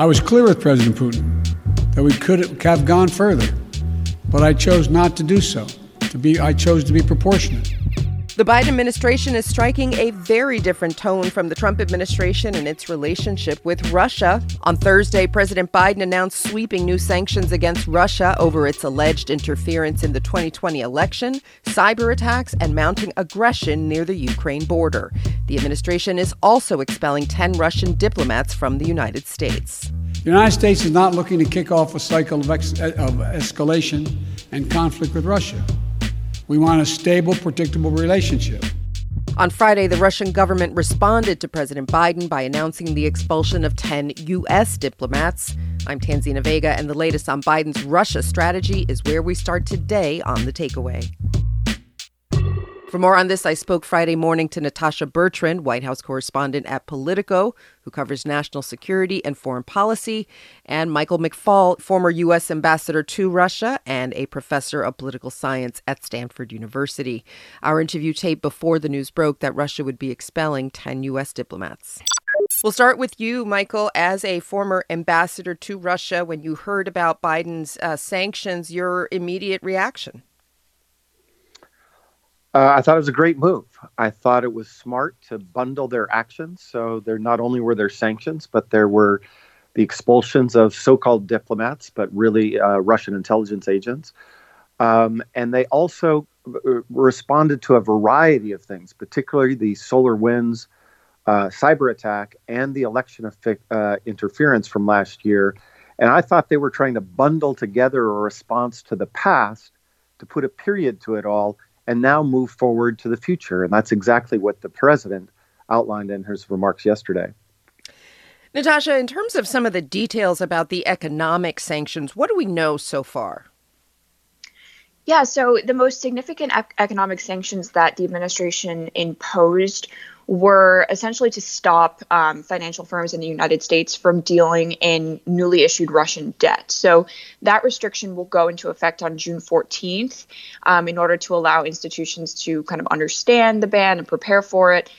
I was clear with President Putin that we could have gone further, but I chose not to do so. To be, I chose to be proportionate. The Biden administration is striking a very different tone from the Trump administration in its relationship with Russia. On Thursday, President Biden announced sweeping new sanctions against Russia over its alleged interference in the 2020 election, cyber attacks, and mounting aggression near the Ukraine border. The administration is also expelling 10 Russian diplomats from the United States. The United States is not looking to kick off a cycle of, ex- of escalation and conflict with Russia. We want a stable, predictable relationship. On Friday, the Russian government responded to President Biden by announcing the expulsion of 10 U.S. diplomats. I'm Tanzina Vega, and the latest on Biden's Russia strategy is where we start today on The Takeaway. For more on this, I spoke Friday morning to Natasha Bertrand, White House correspondent at Politico, who covers national security and foreign policy, and Michael McFaul, former U.S. ambassador to Russia and a professor of political science at Stanford University. Our interview tape before the news broke that Russia would be expelling 10 U.S. diplomats. We'll start with you, Michael, as a former ambassador to Russia. When you heard about Biden's uh, sanctions, your immediate reaction? Uh, I thought it was a great move. I thought it was smart to bundle their actions. So there not only were there sanctions, but there were the expulsions of so-called diplomats, but really uh, Russian intelligence agents. Um, and they also uh, responded to a variety of things, particularly the SolarWinds uh, cyber attack and the election uh, interference from last year. And I thought they were trying to bundle together a response to the past to put a period to it all and now move forward to the future. And that's exactly what the president outlined in his remarks yesterday. Natasha, in terms of some of the details about the economic sanctions, what do we know so far? Yeah, so the most significant economic sanctions that the administration imposed were essentially to stop um, financial firms in the United States from dealing in newly issued Russian debt. So that restriction will go into effect on June 14th um, in order to allow institutions to kind of understand the ban and prepare for it.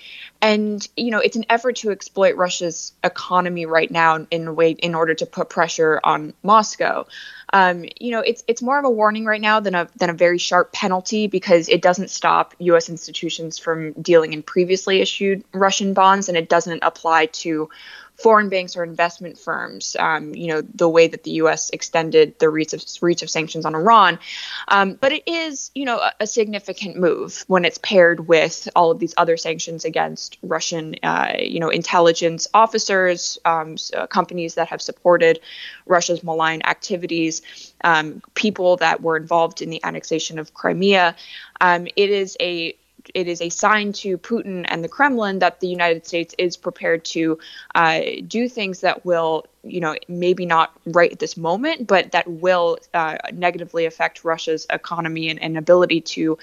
And you know, it's an effort to exploit Russia's economy right now in a way in order to put pressure on Moscow um, you know, it's it's more of a warning right now than a than a very sharp penalty because it doesn't stop U.S. institutions from dealing in previously issued Russian bonds, and it doesn't apply to foreign banks or investment firms, um, you know, the way that the U.S. extended the reach of, reach of sanctions on Iran. Um, but it is, you know, a, a, significant move when it's paired with all of these other sanctions against Russian, uh, you know, intelligence officers, um, uh, companies that have supported Russia's malign activities, um, people that were involved in the annexation of Crimea. Um, it is a it is a sign to Putin and the Kremlin that the United States is prepared to uh, do things that will, you know, maybe not right at this moment, but that will uh, negatively affect Russia's economy and, and ability to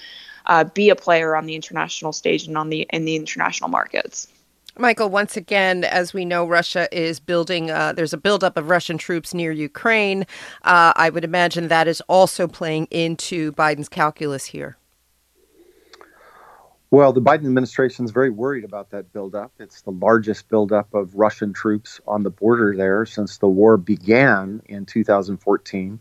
uh, be a player on the international stage and on the in the international markets. Michael, once again, as we know, Russia is building, uh, there's a buildup of Russian troops near Ukraine. Uh, I would imagine that is also playing into Biden's calculus here. Well, the Biden administration is very worried about that buildup. It's the largest buildup of Russian troops on the border there since the war began in 2014.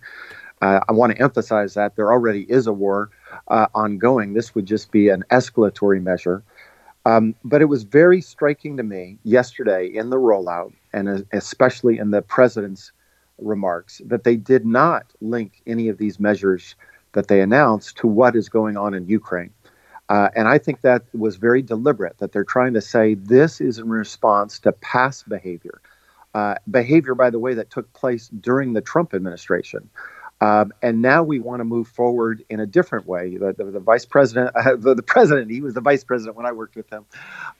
Uh, I want to emphasize that there already is a war uh, ongoing. This would just be an escalatory measure. Um, but it was very striking to me yesterday in the rollout, and especially in the president's remarks, that they did not link any of these measures that they announced to what is going on in Ukraine. Uh, and I think that was very deliberate, that they're trying to say this is in response to past behavior. Uh, behavior, by the way, that took place during the Trump administration. Um, and now we want to move forward in a different way. The, the, the vice president, uh, the, the, president, he was the vice president when I worked with him.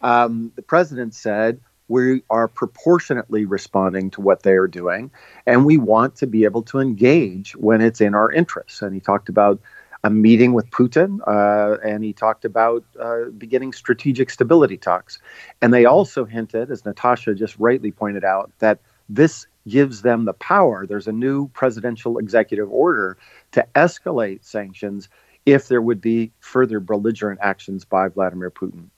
Um, the president said, we are proportionately responding to what they are doing, and we want to be able to engage when it's in our interests. And he talked about a meeting with Putin, uh, and he talked about uh, beginning strategic stability talks. And they also hinted, as Natasha just rightly pointed out, that this gives them the power. There's a new presidential executive order to escalate sanctions if there would be further belligerent actions by Vladimir Putin.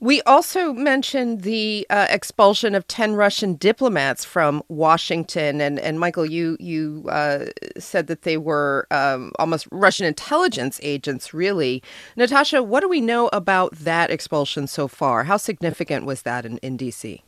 We also mentioned the uh, expulsion of 10 Russian diplomats from Washington. And, and Michael, you, you uh, said that they were um, almost Russian intelligence agents, really. Natasha, what do we know about that expulsion so far? How significant was that in, in D.C.?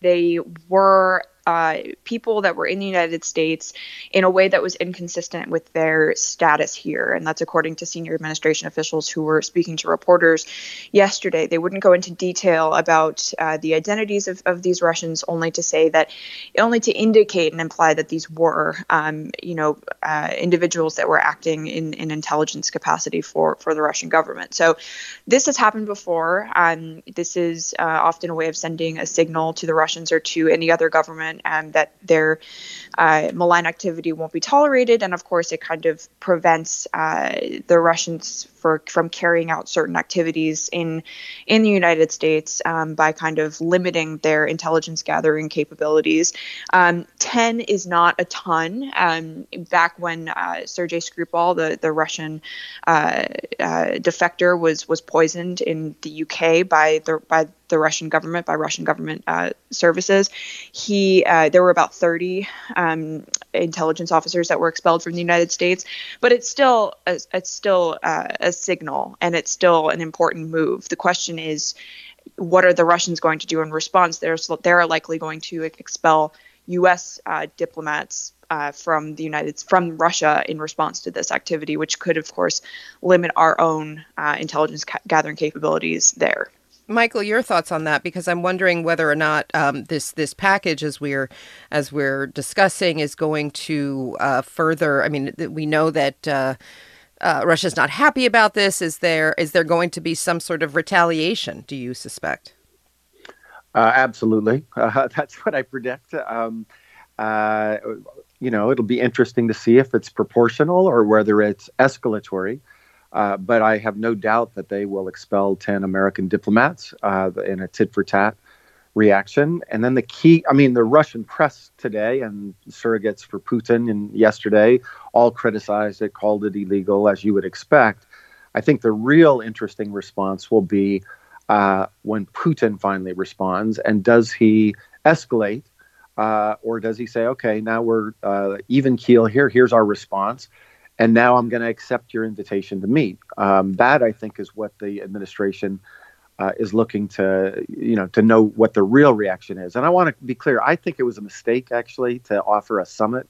They were uh, people that were in the United States in a way that was inconsistent with their status here. And that's according to senior administration officials who were speaking to reporters yesterday. They wouldn't go into detail about uh, the identities of, of these Russians, only to say that, only to indicate and imply that these were, um, you know, uh, individuals that were acting in, in intelligence capacity for, for the Russian government. So this has happened before. Um, this is uh, often a way of sending a signal to the Russians or to any other government and that their uh, malign activity won't be tolerated. And of course, it kind of prevents uh, the Russians for, from carrying out certain activities in in the United States um, by kind of limiting their intelligence gathering capabilities. Um, Ten is not a ton. Um, back when uh, Sergei Skripal, the the Russian uh, uh, defector, was was poisoned in the UK by the by the Russian government by Russian government uh, services. He uh, there were about 30 um, intelligence officers that were expelled from the United States, but it's still a, it's still uh, a signal and it's still an important move. The question is, what are the Russians going to do in response? They're they're likely going to expel U.S. Uh, diplomats uh, from the United from Russia in response to this activity, which could, of course, limit our own uh, intelligence ca- gathering capabilities there. Michael, your thoughts on that? Because I'm wondering whether or not um, this this package, as we're as we're discussing, is going to uh, further. I mean, we know that. Uh, Russia's not happy about this. Is there is there going to be some sort of retaliation? Do you suspect? Uh, absolutely, uh, that's what I predict. Um, uh, you know, it'll be interesting to see if it's proportional or whether it's escalatory. Uh, but I have no doubt that they will expel 10 American diplomats uh, in a tit for tat reaction. And then the key, I mean, the Russian press today and surrogates for Putin and yesterday all criticized it, called it illegal, as you would expect. I think the real interesting response will be uh, when Putin finally responds. And does he escalate? Uh, or does he say, okay, now we're uh, even keel here, here's our response? and now I'm going to accept your invitation to meet. Um, that I think is what the administration uh, is looking to, you know, to know what the real reaction is. And I want to be clear. I think it was a mistake actually to offer a summit.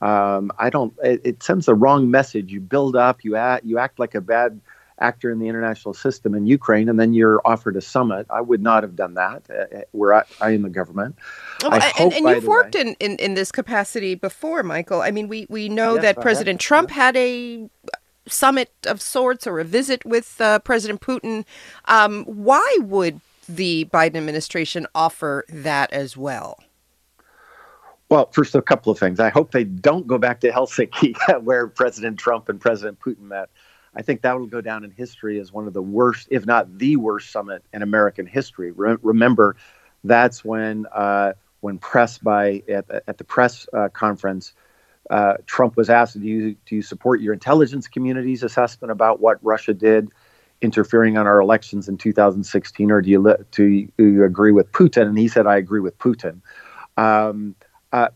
Um, I don't. It, it, sends the wrong message. You build up. You act. You act like a bad actor in the international system in Ukraine, and then you're offered a summit. I would not have done that. Uh, uh where I, I am the government. Oh, and, hope, and you've worked way, in, in, in this capacity before, Michael. I mean, we, we know yes, that I President. Trump had a summit of sorts or a visit with uh, President Putin. Um, why would the Biden administration offer that as well? Well, first, a couple of things. I hope they don't go back to Helsinki, where President Trump and President Putin met. I think that will go down in history as one of the worst, if not the worst, summit in American history. Re- remember, that's when uh, when press by at, at the press uh, conference, uh, Trump was asked, "Do you do you support your intelligence community's assessment about what Russia did, interfering on our elections in 2016, or do you li- do, you, agree with Putin?" And he said, "I agree with Putin." Um, uh,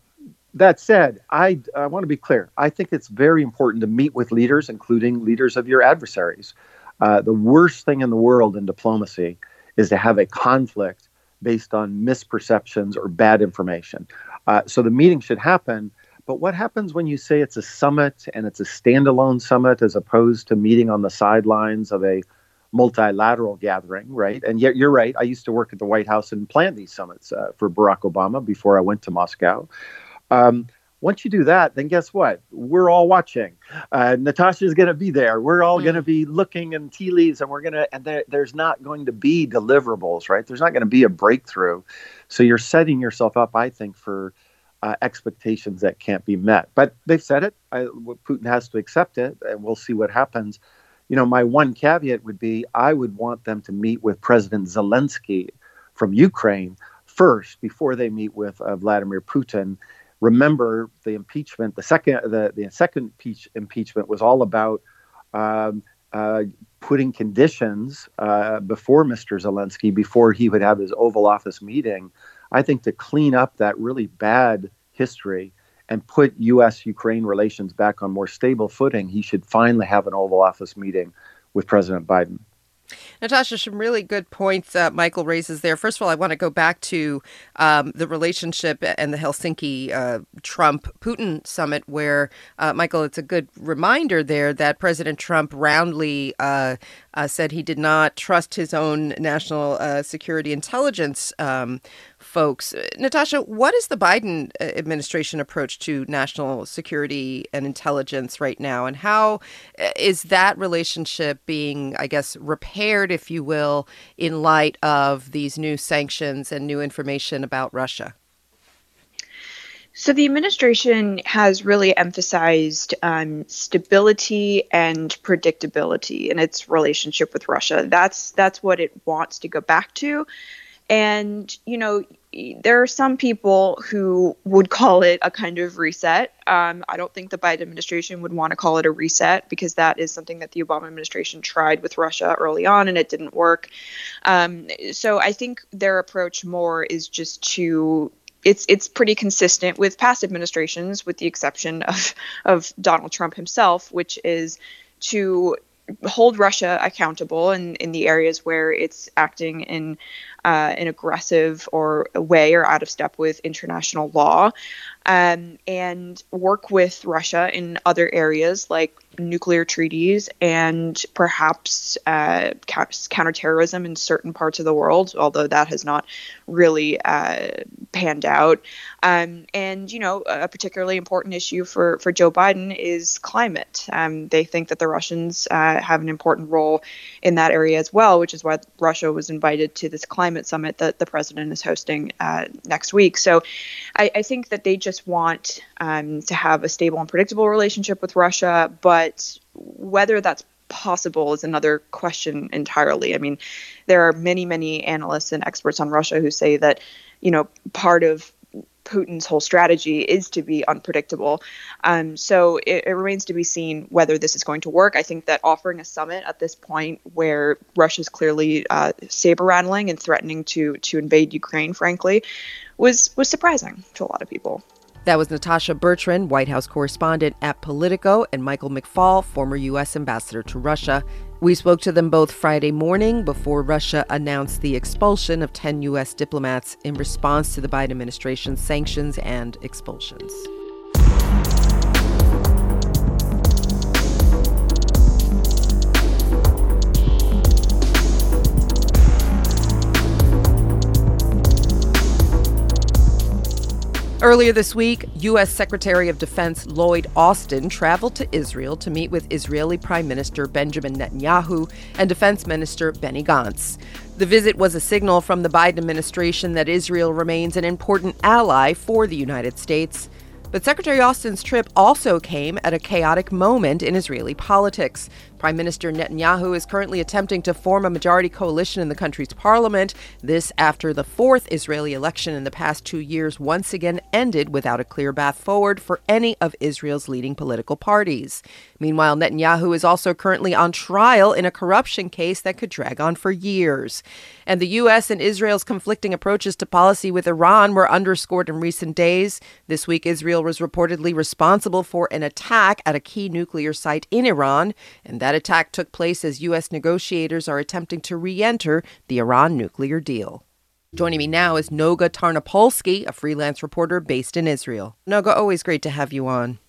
that said, I, I want to be clear. I think it's very important to meet with leaders, including leaders of your adversaries. Uh, the worst thing in the world in diplomacy is to have a conflict based on misperceptions or bad information. Uh, so the meeting should happen. But what happens when you say it's a summit and it's a standalone summit as opposed to meeting on the sidelines of a multilateral gathering, right? And yet you're right. I used to work at the White House and plan these summits uh, for Barack Obama before I went to Moscow. Um, once you do that, then guess what? We're all watching. Uh, Natasha's going to be there. We're all mm. going to be looking in tea leaves, and we're going to. And there, there's not going to be deliverables, right? There's not going to be a breakthrough. So you're setting yourself up, I think, for uh, expectations that can't be met. But they've said it. I, Putin has to accept it, and we'll see what happens. You know, my one caveat would be I would want them to meet with President Zelensky from Ukraine first before they meet with uh, Vladimir Putin remember the impeachment, the second the, the second impeach, impeachment was all about um, uh, putting conditions uh, before Mr. Zelensky, before he would have his Oval Office meeting, I think to clean up that really bad history and put U.S. Ukraine relations back on more stable footing, he should finally have an Oval Office meeting with President Biden. Natasha, some really good points uh, Michael raises there. First of all, I want to go back to um, the relationship and the Helsinki uh, Trump Putin summit, where, uh, Michael, it's a good reminder there that President Trump roundly uh, uh, said he did not trust his own national uh, security intelligence um, folks. Natasha, what is the Biden uh, administration approach to national security and intelligence right now? And how uh, that relationship being, I guess, repaired, if you will, in light of these new sanctions and new information about Russia? So the administration has really emphasized um, stability and predictability in its relationship with Russia. That's that's what it wants to go back to. And, you know, there are some people who would call it a kind of reset. Um, I don't think the Biden administration would want to call it a reset because that is something that the Obama administration tried with Russia early on and it didn't work. Um, so I think their approach more is just to it's it's pretty consistent with past administrations, with the exception of of Donald Trump himself, which is to hold Russia accountable in, in the areas where it's acting in uh, an aggressive or way or out of step with international law, um, and work with Russia in other areas like nuclear treaties and perhaps uh, counterterrorism in certain parts of the world, although that has not really uh, panned out. Um, and you know, a particularly important issue for for Joe Biden is climate. Um, they think that the Russians uh, have an important role in that area as well, which is why Russia was invited to this climate summit that the president is hosting uh, next week. So, I, I, think that they just want um, to have a stable and predictable relationship with Russia, but whether that's possible is another question entirely. I mean, there are many, many analysts and experts on Russia who say that, you know, part of Putin's whole strategy is to be unpredictable. Um, so it, it, remains to be seen whether this is going to work. I think that offering a summit at this point, where Russia's clearly uh, saber rattling and threatening to to invade Ukraine, frankly, was was surprising to a lot of people. That was Natasha Bertrand, White House correspondent at Politico, and Michael McFaul, former U.S. ambassador to Russia. We spoke to them both Friday morning before Russia announced the expulsion of 10 U.S. diplomats in response to the Biden administration's sanctions and expulsions. Earlier this week, U.S. Secretary of Defense Lloyd Austin traveled to Israel to meet with Israeli Prime Minister Benjamin Netanyahu and Defense Minister Benny Gantz. The visit was a signal from the Biden administration that Israel remains an important ally for the United States. But Secretary Austin's trip also came at a chaotic moment in Israeli politics. Prime Minister Netanyahu is currently attempting to form a majority coalition in the country's parliament. This after the fourth Israeli election in the past two years once again ended without a clear path forward for any of Israel's leading political parties. Meanwhile, Netanyahu is also currently on trial in a corruption case that could drag on for years. And the U.S. and Israel's conflicting approaches to policy with Iran were underscored in recent days. This week, Israel was reportedly responsible for an attack at a key nuclear site in Iran, and that attack took place as U.S. negotiators are attempting to re enter the Iran nuclear deal. Joining me now is Noga Tarnopolsky, a freelance reporter based in Israel. Noga, always great to have you on.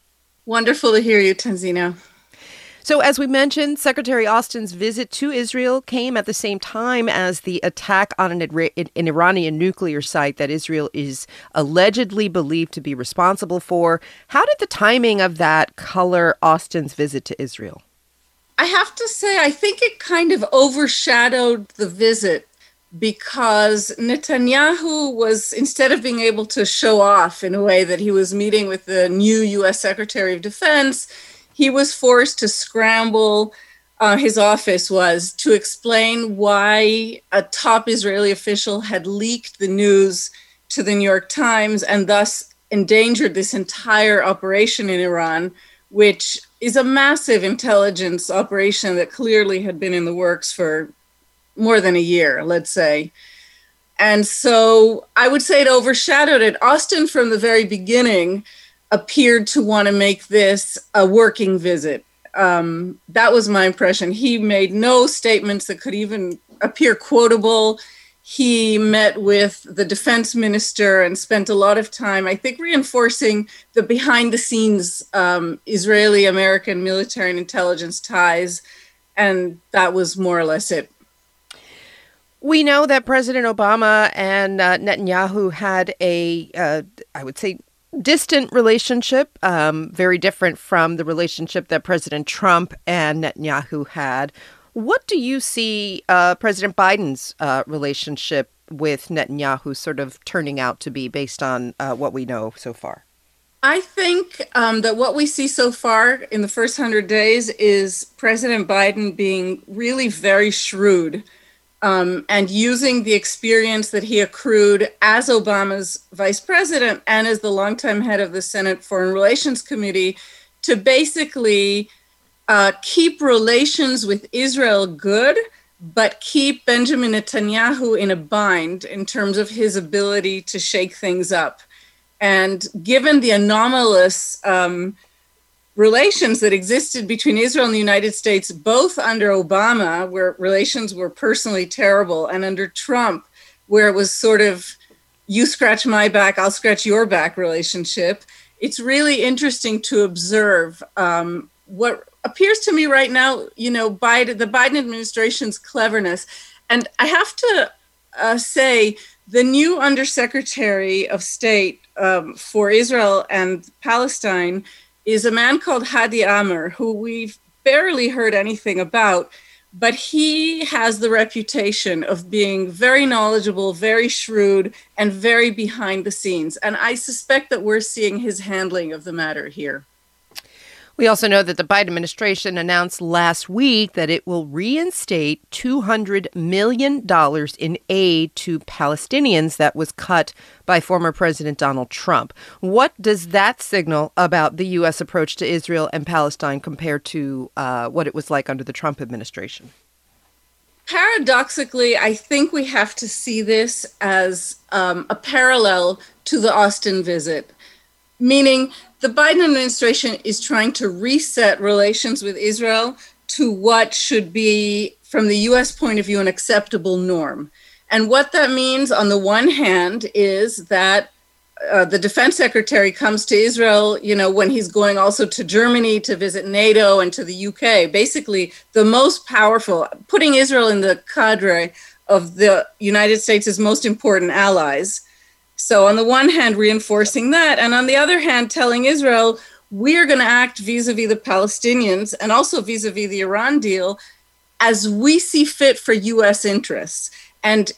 Wonderful to hear you, Tanzina. So, as we mentioned, Secretary Austin's visit to Israel came at the same time as the attack on an, an, Iranian nuclear site that Israel is allegedly believed to be responsible for. How did the timing of that color Austin's visit to Israel? I have to say, I think it kind of overshadowed the visit because Netanyahu was, instead of being able to show off in a way that he was meeting with the new US Secretary of Defense, he was forced to scramble. Uh, his office was to explain why a top Israeli official had leaked the news to the New York Times and thus endangered this entire operation in Iran, which is a massive intelligence operation that clearly had been in the works for more than a year, let's say. And so I would say it overshadowed it. Austin, from the very beginning, appeared to want to make this a working visit. Um, that was my impression. He made no statements that could even appear quotable. He met with the defense minister and spent a lot of time, I think, reinforcing the behind the scenes um, Israeli American military and intelligence ties. And that was more or less it. We know that President Obama and uh, Netanyahu had a, uh, I would say, distant relationship, um, very different from the relationship that President Trump and Netanyahu had. What do you see uh, President Biden's uh, relationship with Netanyahu sort of turning out to be based on uh, what we know so far? I think um, that what we see so far in the first 100 days is President Biden being really very shrewd um, and using the experience that he accrued as Obama's vice president and as the longtime head of the Senate Foreign Relations Committee to basically uh, keep relations with Israel good, but keep Benjamin Netanyahu in a bind in terms of his ability to shake things up. And given the anomalous um, relations that existed between Israel and the United States, both under Obama, where relations were personally terrible, and under Trump, where it was sort of you scratch my back, I'll scratch your back relationship. It's really interesting to observe um, what appears to me right now, you know, Biden, the Biden administration's cleverness. And I have to uh, say, the new Undersecretary of State um, for Israel and Palestine is a man called Hadi Amr, who we've barely heard anything about, but he has the reputation of being very knowledgeable, very shrewd, and very behind the scenes. And I suspect that we're seeing his handling of the matter here. We also know that the Biden administration announced last week that it will reinstate $200 million in aid to Palestinians that was cut by former President Donald Trump. What does that signal about the U.S. approach to Israel and Palestine compared to uh, what it was like under the Trump administration? Paradoxically, I think we have to see this as um, a parallel to the Austin visit, meaning the Biden administration is trying to reset relations with Israel to what should be, from the US point of view, an acceptable norm. And what that means, on the one hand, is that uh, the defense secretary comes to Israel, you know, when he's going also to Germany to visit NATO and to the UK, basically the most powerful, putting Israel in the cadre of the United States' most important allies. So, on the one hand, reinforcing that, and on the other hand, telling Israel, we're going to act vis a vis the Palestinians and also vis a vis the Iran deal as we see fit for US interests. And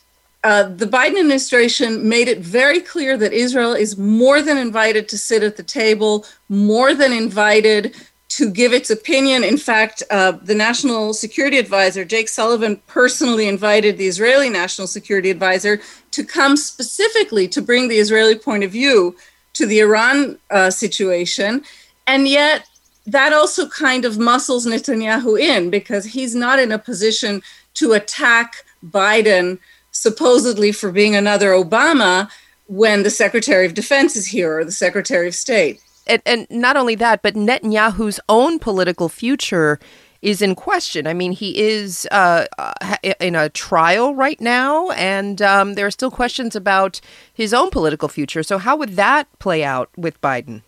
uh, the Biden administration made it very clear that Israel is more than invited to sit at the table, more than invited to give its opinion. In fact, uh, the National Security Advisor, Jake Sullivan, personally invited the Israeli National Security Advisor to come specifically to bring the Israeli point of view to the Iran uh, situation. And yet, that also kind of muscles Netanyahu in because he's not in a position to attack Biden supposedly for being another Obama when the Secretary of Defense is here or the Secretary of State and, and not only that, but Netanyahu's own political future is in question. I mean, he is uh, in a trial right now, and um, there are still questions about his own political future. So, how would that play out with Biden?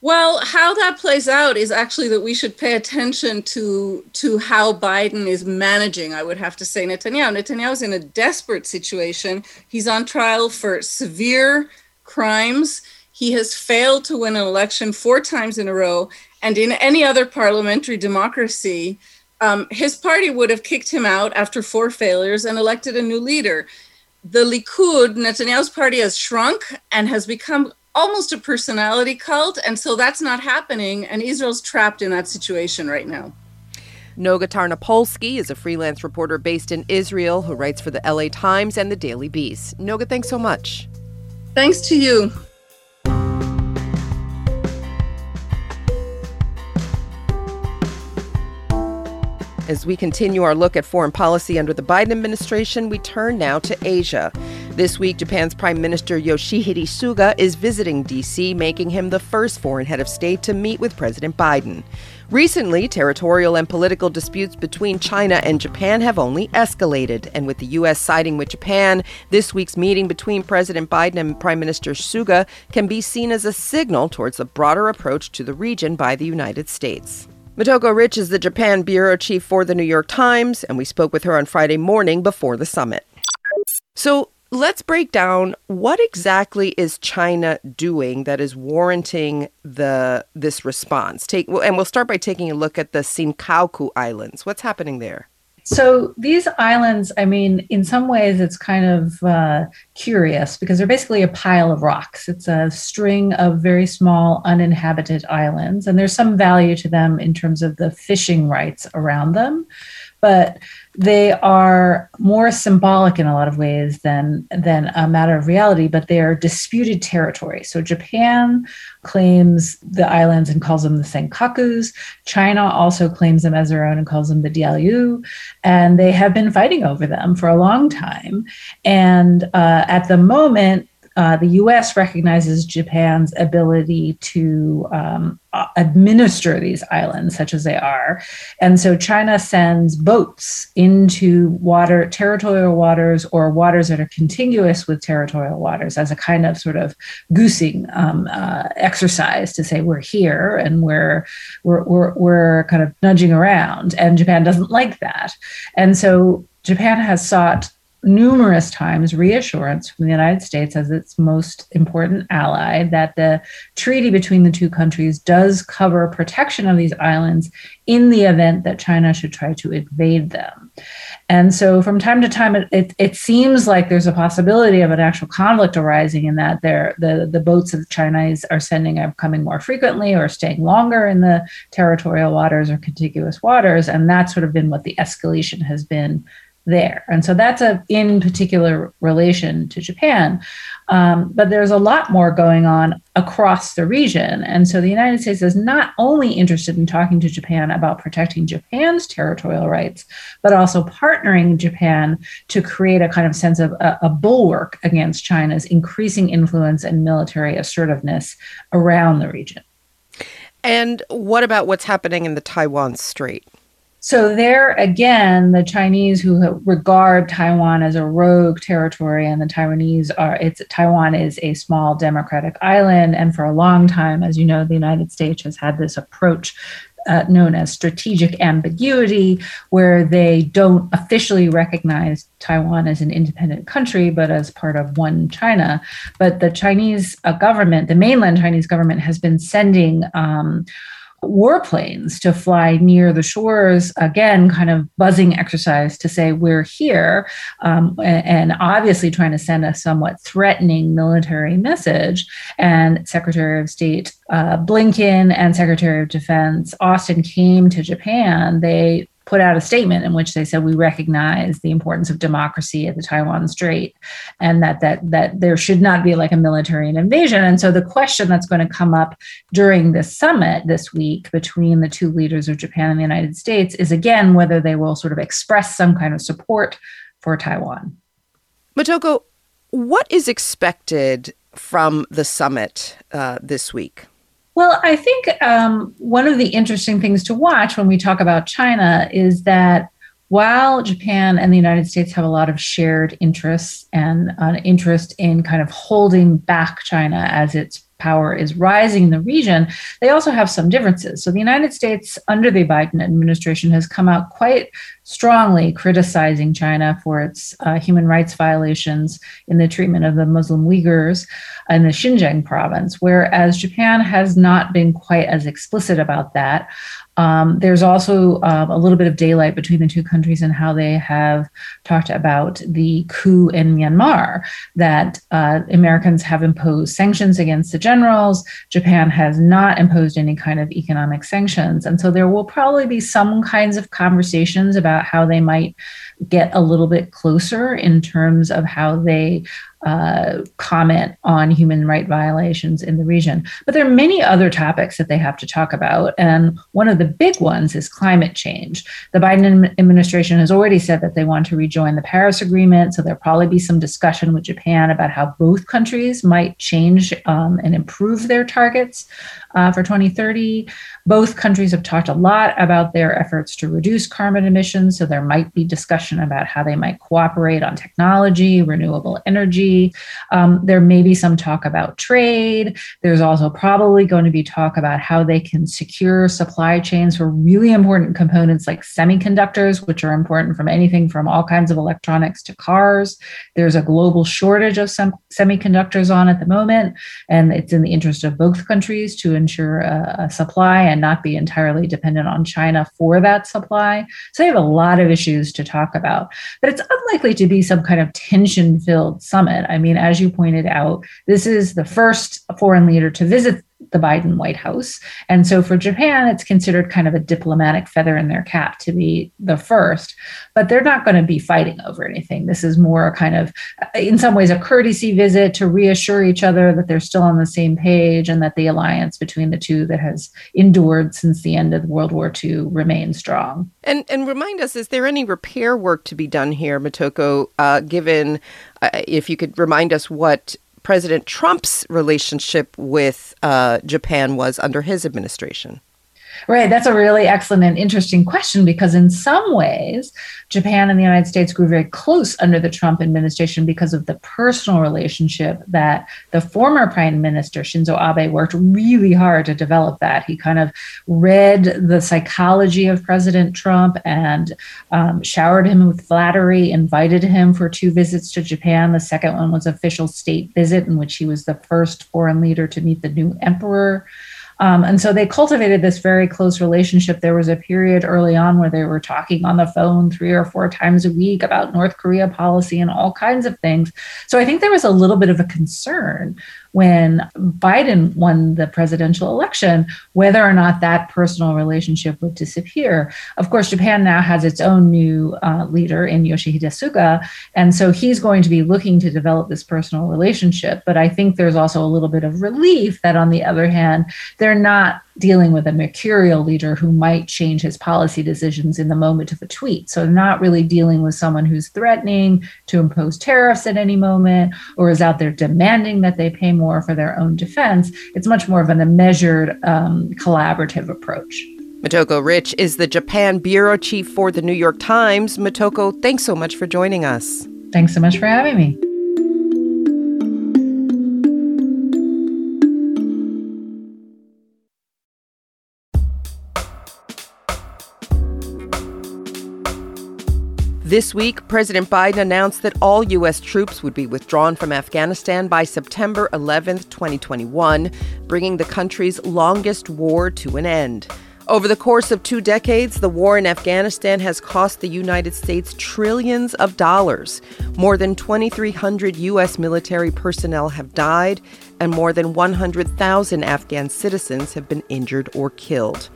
Well, how that plays out is actually that we should pay attention to to how Biden is managing. I would have to say Netanyahu. Netanyahu is in a desperate situation. He's on trial for severe crimes he has failed to win an election four times in a row. And in any other parliamentary democracy, um, his party would have kicked him out after four failures and elected a new leader. The Likud, Netanyahu's party, has shrunk and has become almost a personality cult. And so that's not happening. And Israel's trapped in that situation right now. Noga Tarnopolsky is a freelance reporter based in Israel who writes for the LA Times and the Daily Beast. Noga, thanks so much. Thanks to you. As we continue our look at foreign policy under the Biden administration, we turn now to Asia. This week, Japan's Prime Minister Yoshihide Suga is visiting D.C., making him the first foreign head of state to meet with President Biden. Recently, territorial and political disputes between China and Japan have only escalated. And with the U.S. siding with Japan, this week's meeting between President Biden and Prime Minister Suga can be seen as a signal towards a broader approach to the region by the United States. Motoko Rich is the Japan bureau chief for the New York Times, and we spoke with her on Friday morning before the summit. So let's break down what exactly is China doing that is warranting the this response. Take and we'll start by taking a look at the Senkaku Islands. What's happening there? So these islands, I mean, in some ways, it's kind of uh, curious because they're basically a pile of rocks. It's a string of very small uninhabited islands, and there's some value to them in terms of the fishing rights around them but they are more symbolic in a lot of ways than than a matter of reality but they are disputed territory. So japan claims the islands and calls them the senkakus. China also claims them as their own and calls them the diaoyu and they have been fighting over them for a long time. And uh, at the moment uh, the US recognizes Japan's ability to um, administer these islands, such as they are. And so China sends boats into water, territorial waters, or waters that are contiguous with territorial waters as a kind of sort of goosing um, uh, exercise to say we're here and we're, we're, we're, we're kind of nudging around. And Japan doesn't like that. And so Japan has sought numerous times reassurance from the United States as its most important ally that the treaty between the two countries does cover protection of these islands in the event that China should try to invade them. And so from time to time, it, it, it seems like there's a possibility of an actual conflict arising in that the, the boats the Chinese are sending are coming more frequently or staying longer in the territorial waters or contiguous waters. And that's sort of been what the escalation has been there. And so that's a in particular relation to Japan. Um, but there's a lot more going on across the region. And so the United States is not only interested in talking to Japan about protecting Japan's territorial rights, but also partnering Japan to create a kind of sense of a, a bulwark against China's increasing influence and military assertiveness around the region. And what about what's happening in the Taiwan Strait? So there again, the Chinese who regard Taiwan as a rogue territory, and the Taiwanese are it's Taiwan is a small democratic island, and for a long time, as you know, the United States has had this approach uh, known as strategic ambiguity, where they don't officially recognize Taiwan as an independent country, but as part of one China. But the Chinese uh, government, the mainland Chinese government, has been sending. Um, warplanes to fly near the shores again kind of buzzing exercise to say we're here um, and, obviously trying to send a somewhat threatening military message. And secretary of state uh, blinken and secretary of defense austin came to japan. They put out a statement in which they said we recognize the importance of democracy at the Taiwan Strait and that that that there should not be like a military invasion. And so the question that's going to come up during this summit this week between the two leaders of Japan and the United States is again whether they will sort of express some kind of support for Taiwan. Motoko, what is expected from the summit uh, this week? Well, I think um, one of the interesting things to watch when we talk about China is that while Japan and the United States have a lot of shared interests and an interest in kind of holding back China as its power is rising in the region, they also have some differences. So the United States, under the Biden administration, has come out quite strongly criticizing China for its uh, human rights violations in the treatment of the Muslim Uyghurs in the Xinjiang province, whereas Japan has not been quite as explicit about that. Um, there's also uh, a little bit of daylight between the two countries and how they have talked about the coup in Myanmar, that uh, Americans have imposed sanctions against the generals. Japan has not imposed any kind of economic sanctions. And so there will probably be some kinds of conversations about how they might get a little bit closer in terms of how they uh, comment on human right violations in the region. But there are many other topics that they have to talk about. And one of the big ones is climate change. The Biden administration has already said that they want to rejoin the Paris Agreement. So there'll probably be some discussion with Japan about how both countries might change um, and improve their targets uh, for 2030. Both countries have talked a lot about their efforts to reduce carbon emissions. So there might be discussion about how they might cooperate on technology, renewable energy. Um, there may be some talk about trade. There's also probably going to be talk about how they can secure supply chains for really important components like semiconductors, which are important from anything from all kinds of electronics to cars. There's a global shortage of semiconductors on at the moment, and it's in the interest of both countries to ensure a, a supply and not be entirely dependent on China for that supply. So they have a lot of issues to talk about. But it's unlikely to be some kind of tension filled summit. I mean, as you pointed out, this is the first foreign leader to visit the Biden White House. And so for Japan, it's considered kind of a diplomatic feather in their cap to be the first, but they're not going to be fighting over anything. This is more a kind of, in some ways, a courtesy visit to reassure each other that they're still on the same page and that the alliance between the two that has endured since the end of World War II remains strong. And, and remind us, is there any repair work to be done here, Motoko, uh, given, uh, if you could remind us what President Trump's relationship with uh, Japan was under his administration? Right. That's a really excellent and interesting question because, in some ways, Japan and the United States grew very close under the Trump administration because of the personal relationship that the former Prime Minister Shinzo Abe worked really hard to develop. That he kind of read the psychology of President Trump and um, showered him with flattery, invited him for two visits to Japan. The second one was official state visit, in which he was the first foreign leader to meet the new emperor. Um, and so they cultivated this very close relationship. There was a period early on where they were talking on the phone three or four times a week about North Korea policy and all kinds of things. So I think there was a little bit of a concern when Biden won the presidential election, whether or not that personal relationship would disappear. Of course, Japan now has its own new uh, leader in Yoshihide Suga, and so he's going to be looking to develop this personal relationship. But I think there's also a little bit of relief that, on the other hand, they're not dealing with a mercurial leader who might change his policy decisions in the moment of a tweet. So, not really dealing with someone who's threatening to impose tariffs at any moment or is out there demanding that they pay more for their own defense. It's much more of a measured, um, collaborative approach. Motoko Rich is the Japan bureau chief for the New York Times. Motoko, thanks so much for joining us. Thanks so much for having me. This week, President Biden announced that all U.S. troops would be withdrawn from Afghanistan by September 11, 2021, bringing the country's longest war to an end. Over the course of two decades, the war in Afghanistan has cost the United States trillions of dollars. More than 2,300 U.S. military personnel have died, and more than 100,000 Afghan citizens have been injured or killed.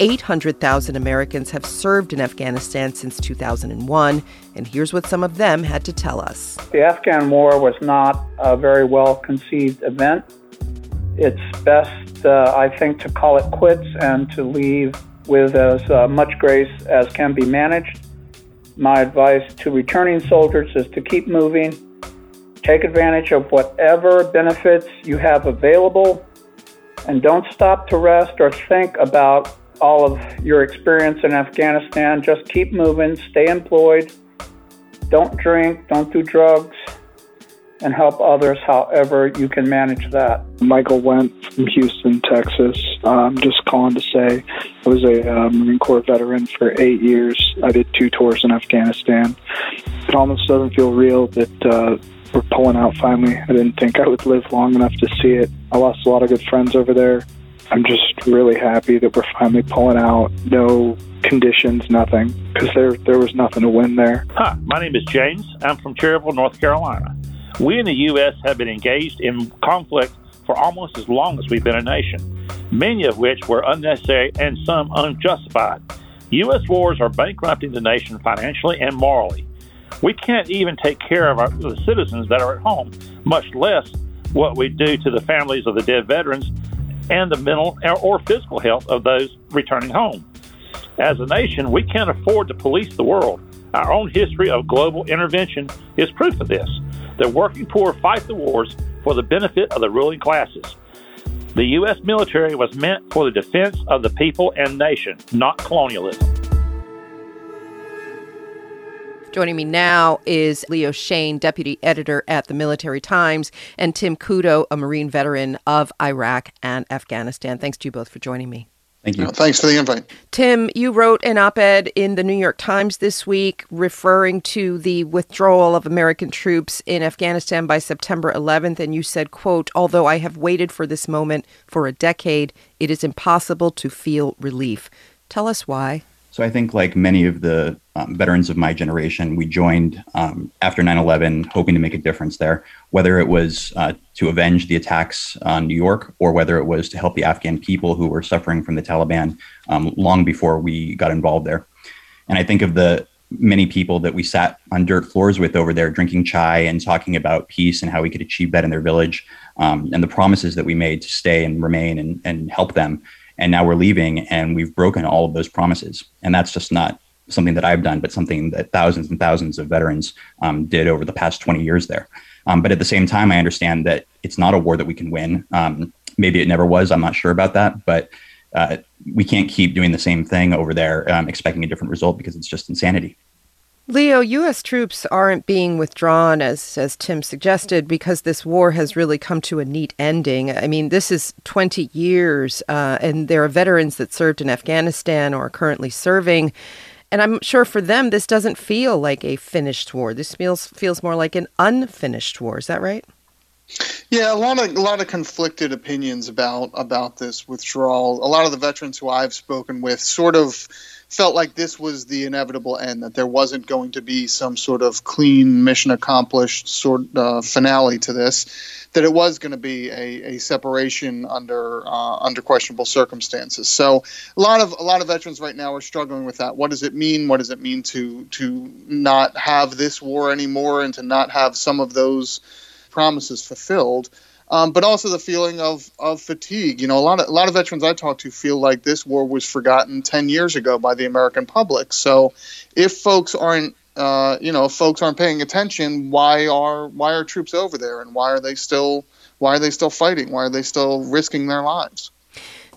800,000 Americans have served in Afghanistan since 2001, and here's what some of them had to tell us. The Afghan war was not a very well conceived event. It's best, uh, I think, to call it quits and to leave with as uh, much grace as can be managed. My advice to returning soldiers is to keep moving, take advantage of whatever benefits you have available, and don't stop to rest or think about all of your experience in Afghanistan. Just keep moving, stay employed, don't drink, don't do drugs, and help others however you can manage that. Michael went from Houston, Texas. I'm just calling to say I was a uh, Marine Corps veteran for eight years. I did two tours in Afghanistan. It almost doesn't feel real that uh, we're pulling out finally. I didn't think I would live long enough to see it. I lost a lot of good friends over there. I'm just really happy that we're finally pulling out. No conditions, nothing, because there there was nothing to win there. Hi, my name is James. I'm from Cherryville, North Carolina. We in the U.S. have been engaged in conflict for almost as long as we've been a nation, many of which were unnecessary and some unjustified. U.S. wars are bankrupting the nation financially and morally. We can't even take care of our, the citizens that are at home, much less what we do to the families of the dead veterans and the mental or physical health of those returning home. As a nation, we can't afford to police the world. Our own history of global intervention is proof of this. The working poor fight the wars for the benefit of the ruling classes. The U.S. military was meant for the defense of the people and nation, not colonialism. Joining me now is Leo Shane, deputy editor at the Military Times, and Tim Kudo, a Marine veteran of Iraq and Afghanistan. Thanks to you both for joining me. Thank you. thanks for the invite. Tim, you wrote an op ed in the New York Times this week referring to the withdrawal of American troops in Afghanistan by September 11th. And you said, quote, although I have waited for this moment for a decade, it is impossible to feel relief. Tell us why. So I think, like many of the um, veterans of my generation, we joined um, after 9 11 hoping to make a difference there, whether it was uh, to avenge the attacks on New York or whether it was to help the Afghan people who were suffering from the Taliban um, long before we got involved there. And I think of the many people that we sat on dirt floors with over there drinking chai and talking about peace and how we could achieve that in their village um, and the promises that we made to stay and remain and, and help them and now we're leaving and we've broken all of those promises. And that's just not something that i've done but something that thousands and thousands of veterans um, did over the past 20 years there. Um, but at the same time i understand that it's not a war that we can win. Um, maybe it never was i'm not sure about that but uh, we can't keep doing the same thing over there um, expecting a different result because it's just insanity Leo, U.S. troops aren't being withdrawn, as, as Tim suggested, because this war has really come to a neat ending. I mean, this is 20 years, uh, and there are veterans that served in Afghanistan or are currently serving. And I'm sure for them, this doesn't feel like a finished war. This feels, feels more like an unfinished war. Is that right? Yeah, a lot of a lot of conflicted opinions about about this withdrawal. A lot of the veterans who I've spoken with sort of felt like this was the inevitable end that there wasn't going to be some sort of clean mission accomplished sort uh, finale to this that it was going to be a, a separation under uh, under questionable circumstances. So a lot of a lot of veterans right now are struggling with that. What does it mean? What does it mean to to not have this war anymore and to not have some of those promises fulfilled um, but also the feeling of, of fatigue. You know, a lot of a lot of veterans I talk to feel like this war was forgotten ten years ago by the American public. So, if folks aren't uh, you know, folks aren't paying attention, why are why are troops over there, and why are they still why are they still fighting? Why are they still risking their lives?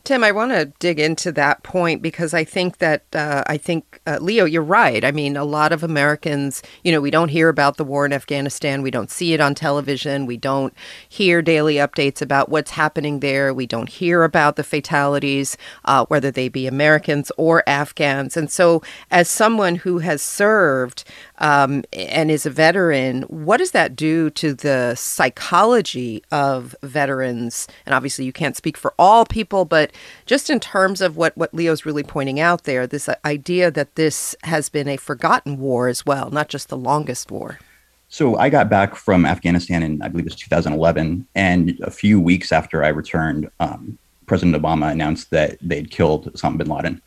Tim, I want to dig into that point because I think that uh, I think uh, Leo, you're right. I mean, a lot of Americans, you know, we don't hear about the war in Afghanistan. We don't see it on television. We don't hear daily updates about what's happening there. We don't hear about the fatalities, uh, whether they be Americans or Afghans. And so, as someone who has served um, and is a veteran, what does that do to the psychology of veterans? And obviously, you can't speak for all people, but just in terms of what, what Leo's really pointing out there, this idea that this has been a forgotten war as well, not just the longest war. So I got back from Afghanistan in, I believe it was 2011. And a few weeks after I returned, um, President Obama announced that they'd killed Osama bin Laden.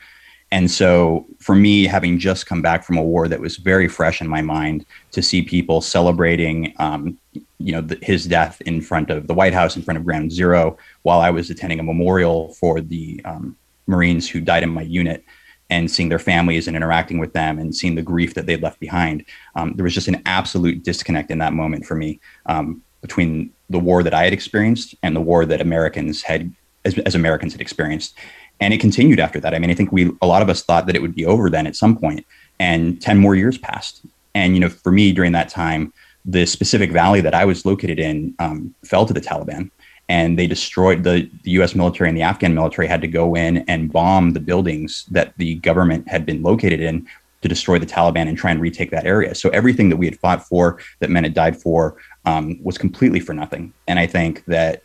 And so, for me, having just come back from a war that was very fresh in my mind, to see people celebrating, um, you know, the, his death in front of the White House, in front of Ground Zero, while I was attending a memorial for the um, Marines who died in my unit, and seeing their families and interacting with them, and seeing the grief that they'd left behind, um, there was just an absolute disconnect in that moment for me um, between the war that I had experienced and the war that Americans had, as, as Americans had experienced and it continued after that. I mean, I think we a lot of us thought that it would be over then at some point, and ten more years passed. And you know, for me during that time, the specific valley that I was located in um, fell to the Taliban, and they destroyed the, the U.S. military and the Afghan military had to go in and bomb the buildings that the government had been located in to destroy the Taliban and try and retake that area. So everything that we had fought for, that men had died for, um, was completely for nothing. And I think that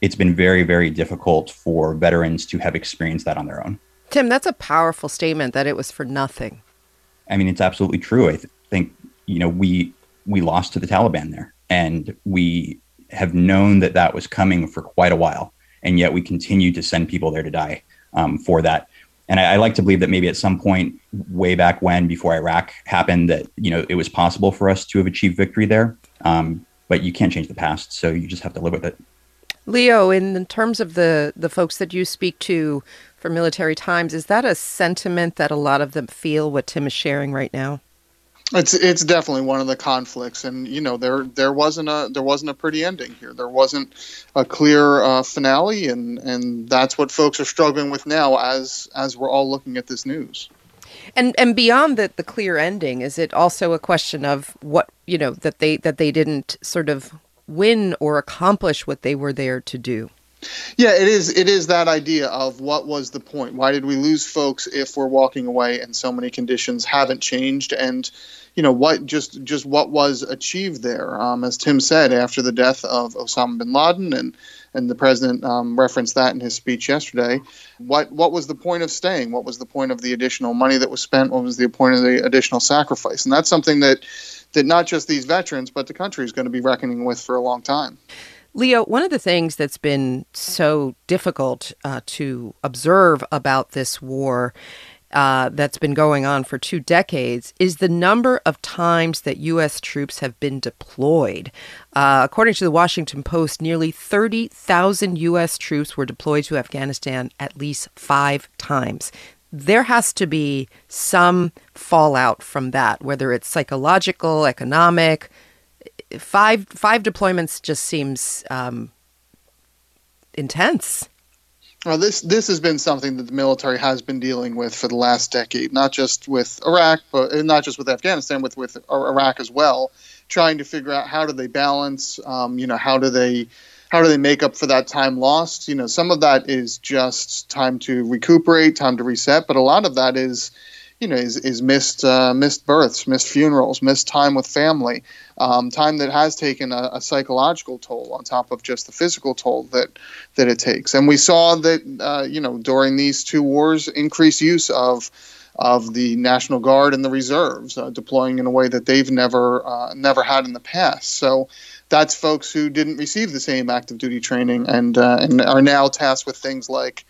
it's been very, very difficult for veterans to have experienced that on their own. Tim, that's a powerful statement that it was for nothing. I mean, it's absolutely true. I th- think you know we we lost to the Taliban there, and we have known that that was coming for quite a while, and yet we continue to send people there to die um, for that. And I, I, like to believe that maybe at some point, way back when, before Iraq happened, that you know it was possible for us to have achieved victory there. Um, but you can't change the past, so you just have to live with it. Leo, in terms of the the folks that you speak to for Military Times, is that a sentiment that a lot of them feel what Tim is sharing right now? It's it's definitely one of the conflicts, and you know there there wasn't a there wasn't a pretty ending here. There wasn't a clear uh, finale, and and that's what folks are struggling with now as as we're all looking at this news. And and beyond the the clear ending, is it also a question of what you know that they that they didn't sort of win or accomplish what they were there to do? Yeah, it is. It is that idea of what was the point? Why did we lose folks if we're walking away and so many conditions haven't changed? And you know what just just what was achieved there um, as tim said after the death of osama bin laden and and the president um, referenced that in his speech yesterday what what was the point of staying what was the point of the additional money that was spent what was the point of the additional sacrifice and that's something that that not just these veterans but the country is going to be reckoning with for a long time Leo, one of the things that's been so difficult uh, to observe about this war uh, that's been going on for two decades is the number of times that U.S. troops have been deployed. Uh, according to the Washington Post, nearly 30,000 U.S. troops were deployed to Afghanistan at least five times. There has to be some fallout from that, whether it's psychological, economic. Five five deployments just seems um, intense. Well, this this has been something that the military has been dealing with for the last decade, not just with Iraq, but not just with Afghanistan, with with Iraq as well, trying to figure out how do they balance, um, you know, how do they how do they make up for that time lost? You know, some of that is just time to recuperate, time to reset, but a lot of that is you know, is, is missed uh, missed births, missed funerals, missed time with family, um, time that has taken a, a, psychological toll on top of just the physical toll that that it takes. And we saw that uh, you know during these two wars, increased use of of the National Guard and the reserves, uh, deploying in a way that they've never uh, never had in the past. So that's folks who didn't receive the same active duty training and uh, and are now tasked with things like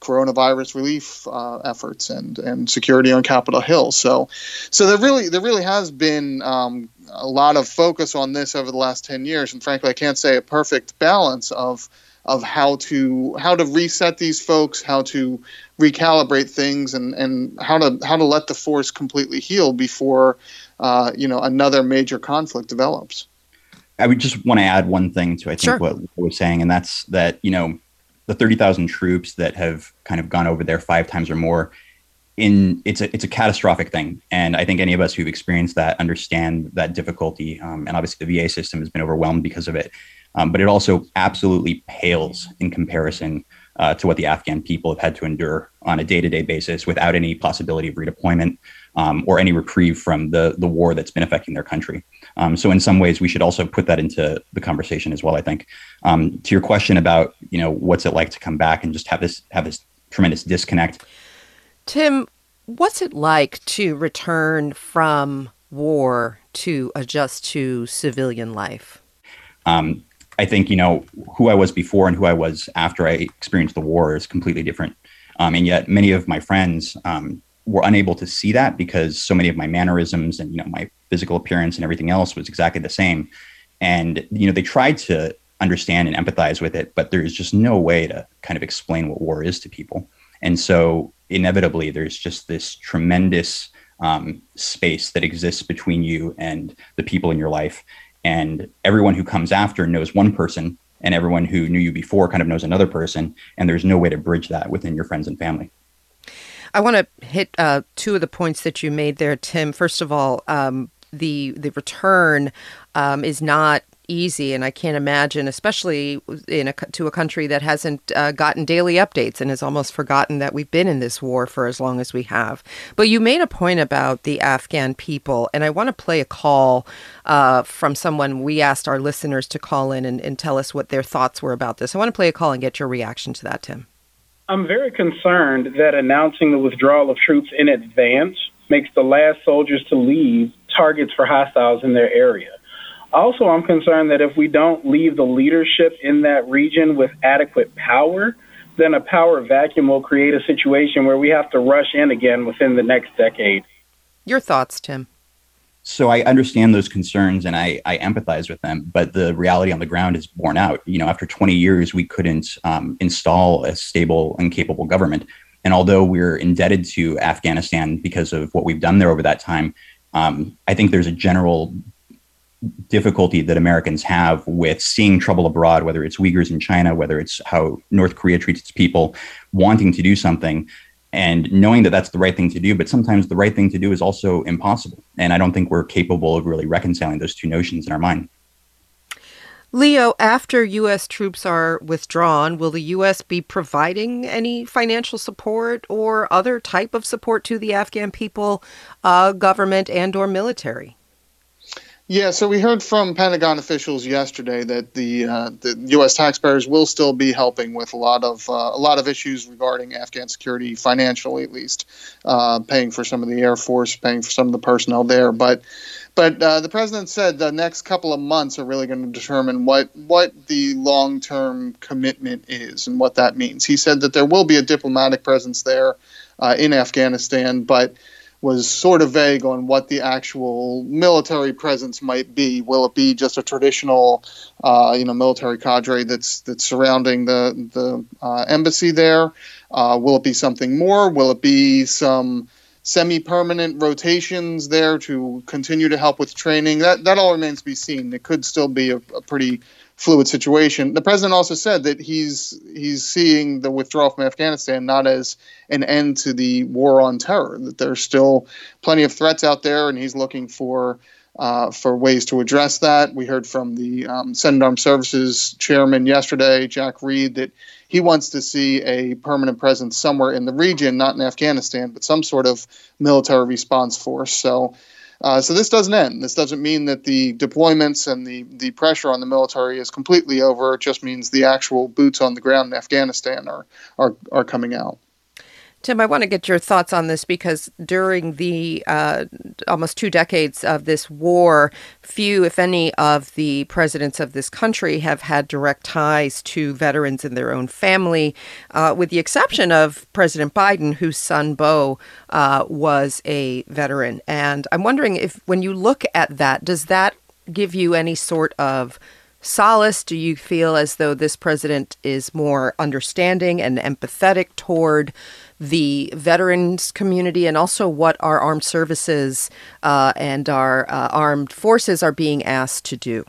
coronavirus relief uh, efforts and and security on Capitol Hill. So, so there really there really has been um, a lot of focus on this over the last ten years, and frankly, I can't say a perfect balance of of how to how to reset these folks, how to recalibrate things, and and how to how to let the force completely heal before uh, you know another major conflict develops. I would just want to add one thing to I think sure. what I was saying, and that's that you know the 30,000 troops that have kind of gone over there five times or more in it's a it's a catastrophic thing. And i think any of us who've experienced that understand that difficulty um, and obviously the va system has been overwhelmed because of it. Um, but it also absolutely pales in comparison uh, to what the afghan people have had to endure on a day-to-day basis without any possibility of redeployment um, or any reprieve from the the war that's been affecting their country um, so in some ways, we should also put that into the conversation as well. I think um, to your question about you know what's it like to come back and just have this have this tremendous disconnect. Tim, what's it like to return from war to adjust to civilian life? Um, I think you know who I was before and who I was after I experienced the war is completely different. Um, and yet, many of my friends um, were unable to see that because so many of my mannerisms and you know my physical appearance and everything else was exactly the same. And you know they tried to understand and empathize with it but there's just no way to kind of explain what war is to people. And so inevitably there's just this tremendous um, space that exists between you and the people in your life. And everyone who comes after knows one person and everyone who knew you before kind of knows another person. And there's no way to bridge that within your friends and family I want to hit uh, two of the points that you made there, Tim. First of all, um, the the return um, is not easy, and I can't imagine, especially in a to a country that hasn't uh, gotten daily updates and has almost forgotten that we've been in this war for as long as we have. But you made a point about the Afghan people, and I want to play a call uh, from someone we asked our listeners to call in and, and tell us what their thoughts were about this. I want to play a call and get your reaction to that, Tim. I'm very concerned that announcing the withdrawal of troops in advance makes the last soldiers to leave targets for hostiles in their area. Also, I'm concerned that if we don't leave the leadership in that region with adequate power, then a power vacuum will create a situation where we have to rush in again within the next decade. Your thoughts, Tim? So I understand those concerns and I, I empathize with them, but the reality on the ground is borne out. You know, after 20 years, we couldn't um, install a stable and capable government. And although we're indebted to Afghanistan because of what we've done there over that time, um, I think there's a general difficulty that Americans have with seeing trouble abroad, whether it's Uyghurs in China, whether it's how North Korea treats its people, wanting to do something and knowing that that's the right thing to do but sometimes the right thing to do is also impossible. And i don't think we're capable of really reconciling those two notions in our mind. Leo after u.s troops are withdrawn will the u.s be providing any financial support or other type of support to the afghan people uh, government and or military yeah, so we heard from Pentagon officials yesterday that the uh, the U.S. taxpayers will still be helping with a lot of uh, a lot of issues regarding Afghan security, financially at least, uh, paying for some of the Air Force, paying for some of the personnel there. But but uh, the president said the next couple of months are really going to determine what what the long term commitment is and what that means. He said that there will be a diplomatic presence there uh, in Afghanistan, but was sort of vague on what the actual military presence might be. Will it be just a traditional, uh, you know, military cadre that's that's surrounding the the uh, embassy there? Uh, will it be something more? Will it be some semi-permanent rotations there to continue to help with training? That that all remains to be seen. It could still be a, a pretty fluid situation. The president also said that he's he's seeing the withdrawal from Afghanistan not as an end to the war on terror. That there's still plenty of threats out there, and he's looking for uh, for ways to address that. We heard from the um, Senate Armed Services Chairman yesterday, Jack Reed, that he wants to see a permanent presence somewhere in the region, not in Afghanistan, but some sort of military response force. So uh, so this doesn't end. This doesn't mean that the deployments and the, the pressure on the military is completely over. It just means the actual boots on the ground in Afghanistan are, are, are coming out. Tim, I want to get your thoughts on this because during the uh, almost two decades of this war, few, if any, of the presidents of this country have had direct ties to veterans in their own family, uh, with the exception of President Biden, whose son Beau uh, was a veteran. And I'm wondering if, when you look at that, does that give you any sort of solace? Do you feel as though this president is more understanding and empathetic toward? The veterans community and also what our armed services uh, and our uh, armed forces are being asked to do?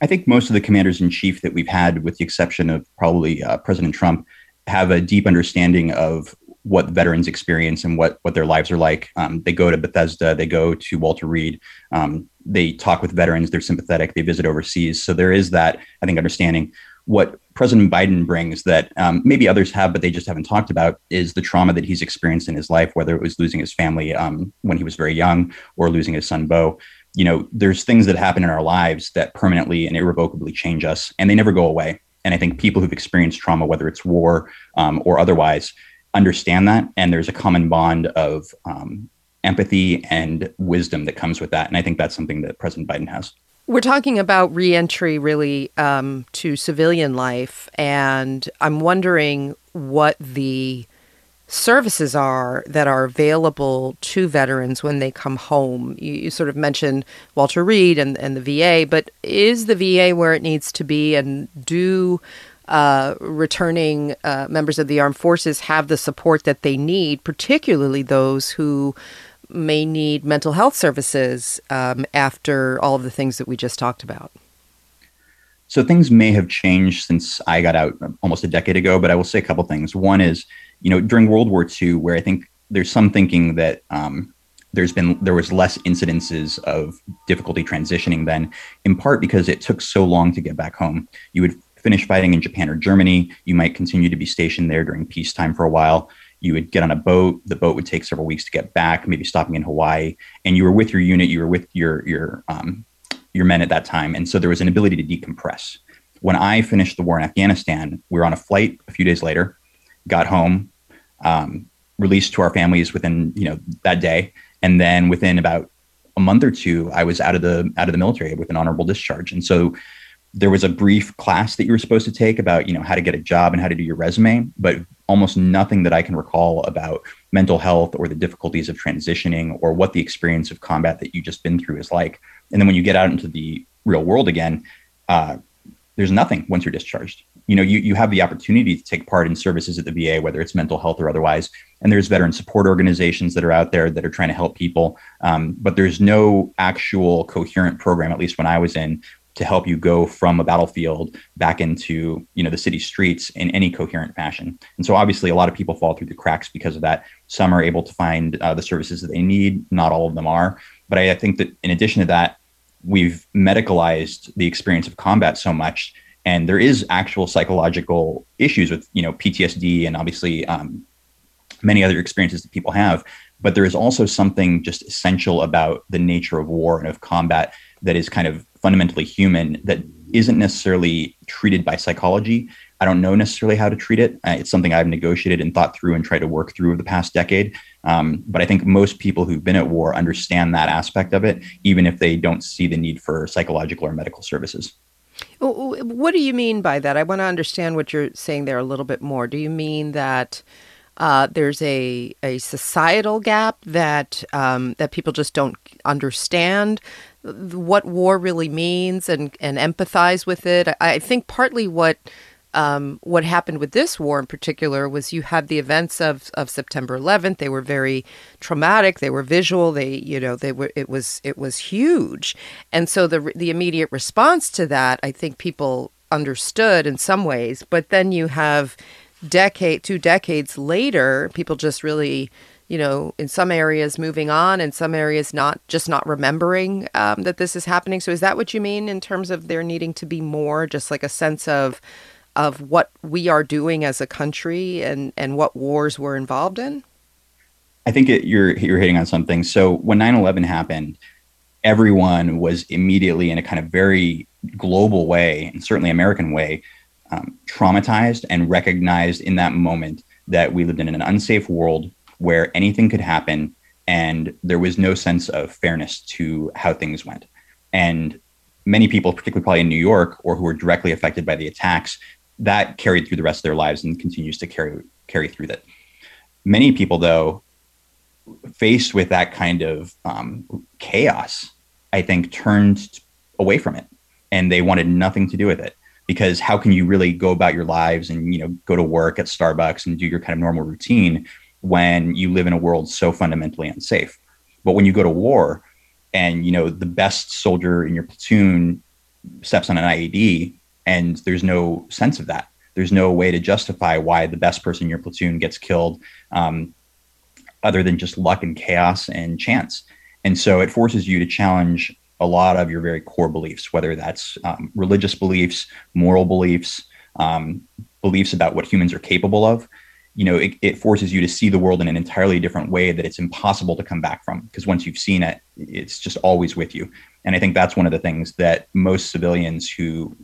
I think most of the commanders in chief that we've had, with the exception of probably uh, President Trump, have a deep understanding of what veterans experience and what what their lives are like. Um, they go to Bethesda, they go to Walter Reed, um, they talk with veterans, they're sympathetic, they visit overseas. So there is that I think understanding what President Biden brings that um, maybe others have, but they just haven't talked about is the trauma that he's experienced in his life, whether it was losing his family um, when he was very young or losing his son, Beau. You know, there's things that happen in our lives that permanently and irrevocably change us, and they never go away. And I think people who've experienced trauma, whether it's war um, or otherwise, understand that. And there's a common bond of um, empathy and wisdom that comes with that. And I think that's something that President Biden has. We're talking about reentry really um, to civilian life, and I'm wondering what the services are that are available to veterans when they come home. You, you, sort of mentioned Walter Reed and, and the VA, but is the VA where it needs to be, and do uh, returning uh, members of the armed forces have the support that they need, particularly those who may need mental health services um, after all of the things that we just talked about? So things may have changed since I got out almost a decade ago, but I will say a couple things. One is, you know, during World War II, where I think there's some thinking that um, there's been there was less incidences of difficulty transitioning then, in part because it took so long to get back home. You would finish fighting in Japan or Germany. You might continue to be stationed there during peacetime for a while you would get on a boat the boat would take several weeks to get back maybe stopping in hawaii and you were with your unit you were with your your um, your men at that time and so there was an ability to decompress. When i finished the war in afghanistan we were on a flight a few days later got home um, released to our families within you know that day and then within about a month or two i was out of the out of the military with an honorable discharge and so there was a brief class that you were supposed to take about you know how to get a job and how to do your resume but almost nothing that i can recall about mental health or the difficulties of transitioning or what the experience of combat that you just been through is like. And then when you get out into the real world again uh, there's nothing once you're discharged. You know you, you have the opportunity to take part in services at the va whether it's mental health or otherwise. And there's veteran support organizations that are out there that are trying to help people. Um, but there's no actual coherent program at least when i was in to help you go from a battlefield back into you know the city streets in any coherent fashion. And so obviously a lot of people fall through the cracks because of that. Some are able to find uh, the services that they need. Not all of them are. But I, I think that in addition to that we've medicalized the experience of combat so much and there is actual psychological issues with you know ptsd and obviously um, many other experiences that people have. But there is also something just essential about the nature of war and of combat that is kind of fundamentally human that isn't necessarily treated by psychology. I don't know necessarily how to treat it. Uh, it's something I've negotiated and thought through and tried to work through over the past decade. Um, but I think most people who've been at war understand that aspect of it, even if they don't see the need for psychological or medical services. What do you mean by that? I want to understand what you're saying there a little bit more. Do you mean that uh, there's a, a societal gap that um, that people just don't understand what war really means and, and empathize with it. I think partly what um, what happened with this war in particular was you had the events of, of September 11th. They were very traumatic. They were visual. They, you know, they were. It was it was huge, and so the the immediate response to that, I think people understood in some ways. But then you have decade, two decades later, people just really you know, in some areas moving on, in some areas not just not remembering um, that this is happening. So is that what you mean in terms of there needing to be more, just like a sense of of what we are doing as a country and and what wars we're involved in? I think it, you're you're hitting on something. So when 9/11 happened, everyone was immediately in a kind of very global way, and certainly American way, um, traumatized and recognized in that moment that we lived in an unsafe world where anything could happen and there was no sense of fairness to how things went. And many people, particularly probably in New York or who were directly affected by the attacks, that carried through the rest of their lives and continues to carry carry through that. Many people, though, faced with that kind of um, chaos, I think turned away from it and they wanted nothing to do with it because how can you really go about your lives and you know go to work at Starbucks and do your kind of normal routine when you live in a world so fundamentally unsafe. But when you go to war and you know the best soldier in your platoon steps on an IED and there's no sense of that. There's no way to justify why the best person in your platoon gets killed um, other than just luck and chaos and chance. And so it forces you to challenge a lot of your very core beliefs, whether that's um, religious beliefs, moral beliefs, um, beliefs about what humans are capable of you know it, it, forces you to see the world in an entirely different way that it's impossible to come back from because once you've seen it it's just always with you. And i think that's one of the things that most civilians who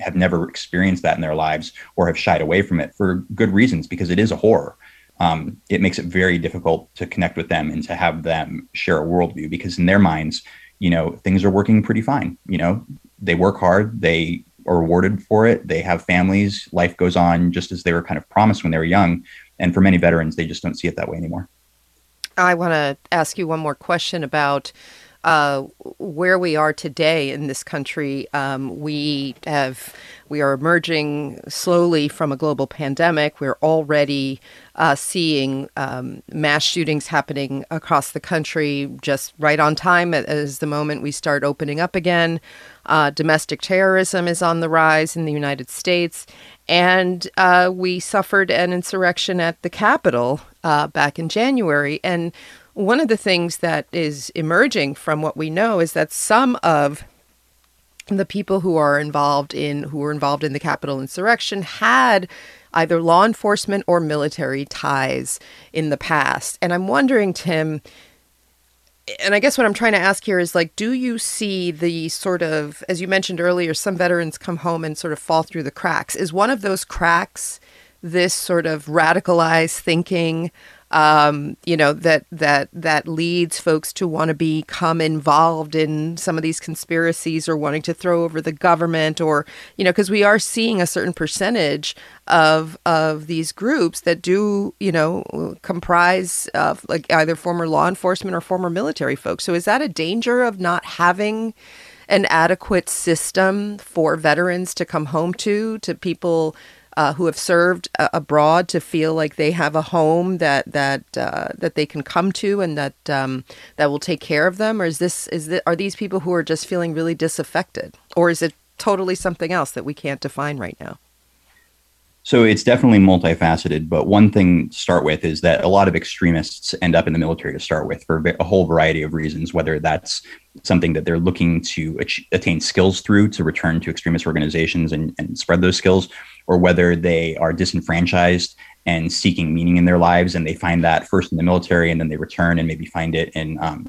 have never experienced that in their lives or have shied away from it for good reasons because it is a horror. Um, it makes it very difficult to connect with them and to have them share a worldview because in their minds you know things are working pretty fine. You know they work hard they are rewarded for it. They have families. Life goes on just as they were kind of promised when they were young. And for many veterans, they just don't see it that way anymore. I want to ask you one more question about uh, where we are today in this country. Um, we have we are emerging slowly from a global pandemic. We're already uh, seeing um, mass shootings happening across the country, just right on time as the moment we start opening up again. Uh, domestic terrorism is on the rise in the United States, and uh, we suffered an insurrection at the Capitol uh, back in January. And one of the things that is emerging from what we know is that some of the people who are involved in who were involved in the Capitol insurrection had either law enforcement or military ties in the past. And I'm wondering, Tim, and I guess what I'm trying to ask here is like, do you see the sort of, as you mentioned earlier, some veterans come home and sort of fall through the cracks? Is one of those cracks this sort of radicalized thinking um, you know that that that leads folks to want to become involved in some of these conspiracies or wanting to throw over the government or you know because we are seeing a certain percentage of of these groups that do you know comprise of like either former law enforcement or former military folks. So is that a danger of not having an adequate system for veterans to come home to to people uh, who have served uh, abroad to feel like they have a home that that uh, that they can come to and that um, that will take care of them, or is this is this, are these people who are just feeling really disaffected, or is it totally something else that we can't define right now? So it's definitely multifaceted, but one thing to start with is that a lot of extremists end up in the military to start with for a whole variety of reasons, whether that's something that they're looking to attain skills through to return to extremist organizations and, and spread those skills, or whether they are disenfranchised and seeking meaning in their lives and they find that first in the military and then they return and maybe find it in um,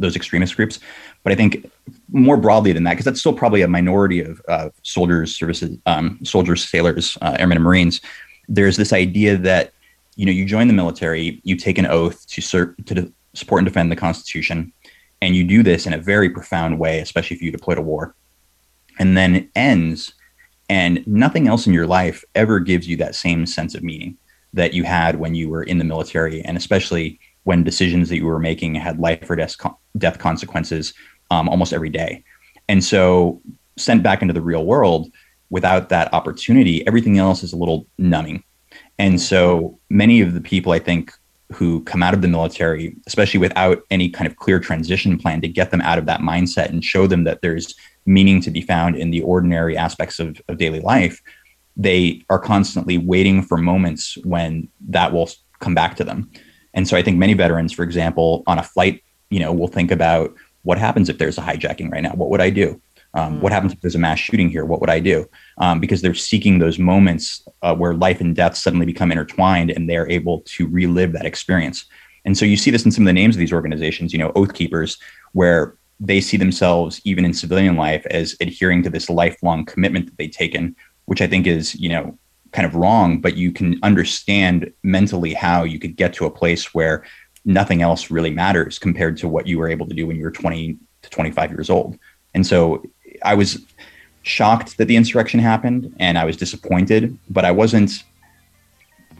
those extremist groups. But I think more broadly than that, because that's still probably a minority of uh, soldiers, services, um, soldiers, sailors, uh, airmen, and Marines. There's this idea that you know you join the military, you take an oath to serve to support and defend the Constitution, and you do this in a very profound way, especially if you deploy to war, and then it ends, and nothing else in your life ever gives you that same sense of meaning that you had when you were in the military, and especially when decisions that you were making had life or death, death consequences um, almost every day. And so, sent back into the real world without that opportunity, everything else is a little numbing. And so, many of the people I think who come out of the military, especially without any kind of clear transition plan to get them out of that mindset and show them that there's meaning to be found in the ordinary aspects of, of daily life, they are constantly waiting for moments when that will come back to them. And so I think many veterans, for example, on a flight, you know, will think about what happens if there's a hijacking right now? What would I do? Um, mm. What happens if there's a mass shooting here? What would I do? Um, because they're seeking those moments uh, where life and death suddenly become intertwined and they're able to relive that experience. And so you see this in some of the names of these organizations, you know, Oath Keepers, where they see themselves, even in civilian life, as adhering to this lifelong commitment that they've taken, which I think is, you know, kind of wrong, but you can understand mentally how you could get to a place where nothing else really matters compared to what you were able to do when you were 20 to 25 years old. And so I was shocked that the insurrection happened and I was disappointed, but I wasn't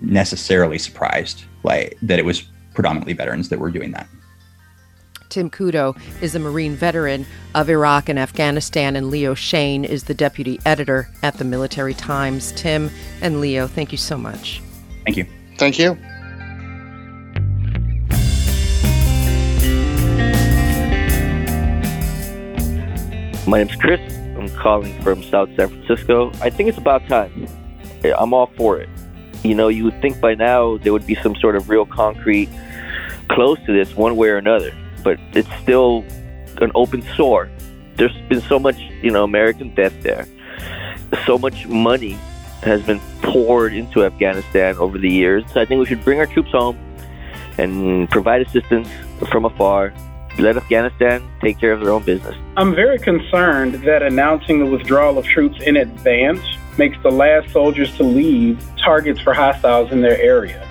necessarily surprised like that it was predominantly veterans that were doing that. Tim Kudo is a Marine veteran of Iraq and Afghanistan, and Leo Shane is the deputy editor at the Military Times. Tim and Leo, thank you so much. Thank you. Thank you. My name's Chris. I'm calling from South San Francisco. I think it's about time. I'm all for it. You know, you would think by now there would be some sort of real concrete close to this one way or another, but it's still an open sore. There's been so much, you know, American death there. So much money has been poured into Afghanistan over the years. So I think we should bring our troops home and provide assistance from afar let Afghanistan take care of their own business. I'm very concerned that announcing the withdrawal of troops in advance makes the last soldiers to leave targets for hostiles in their area.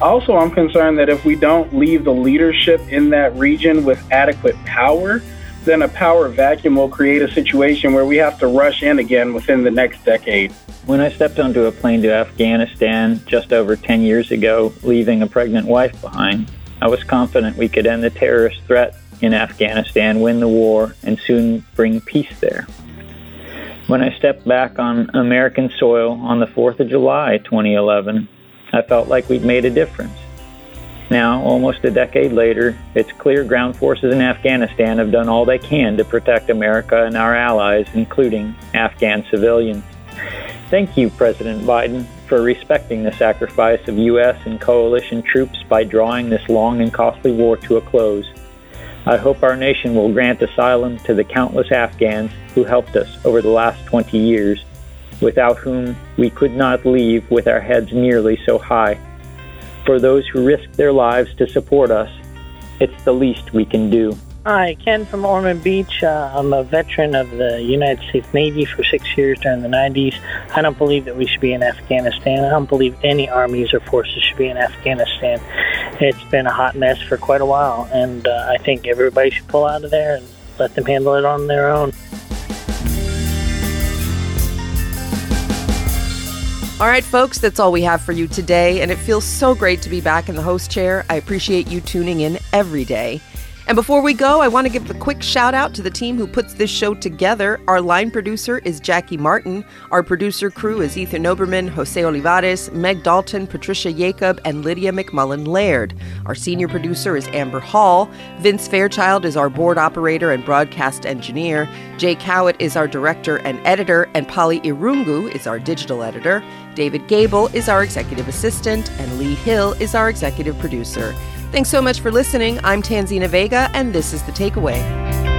Also, I'm concerned that if we don't leave the leadership in that region with adequate power, then a power vacuum will create a situation where we have to rush in again within the next decade. When I stepped onto a plane to Afghanistan just over 10 years ago, leaving a pregnant wife behind, I was confident we could end the terrorist threat in Afghanistan, win the war, and soon bring peace there. When I stepped back on American soil on the 4th of July 2011, I felt like we'd made a difference. Now, almost a decade later, it's clear ground forces in Afghanistan have done all they can to protect America and our allies, including Afghan civilians. Thank you, President Biden, for respecting the sacrifice of U.S. and coalition troops by drawing this long and costly war to a close. I hope our nation will grant asylum to the countless Afghans who helped us over the last 20 years, without whom we could not leave with our heads nearly so high. For those who risked their lives to support us, it's the least we can do. Hi, Ken from Ormond Beach. Uh, I'm a veteran of the United States Navy for six years during the 90s. I don't believe that we should be in Afghanistan. I don't believe any armies or forces should be in Afghanistan. it's been a hot mess for quite a while, and uh, I think everybody should pull out of there and let them handle it on their own. All right, folks, that's all we have for you today, and it feels so great to be back in the host chair. I appreciate you tuning in every day. And before we go, I want to give a quick shout out to the team who puts this show together. Our line producer is Jackie Martin. Our producer crew is Ethan Oberman, Jose Olivares, Meg Dalton, Patricia Jacob, and Lydia McMullen Laird. Our senior producer is Amber Hall. Vince Fairchild is our board operator and broadcast engineer. Jay Cowit is our director and editor, and Polly Irungu is our digital editor. David Gable is our executive assistant, and Lee Hill is our executive producer. Thanks so much for listening. I'm Tanzina Vega, and this is The Takeaway.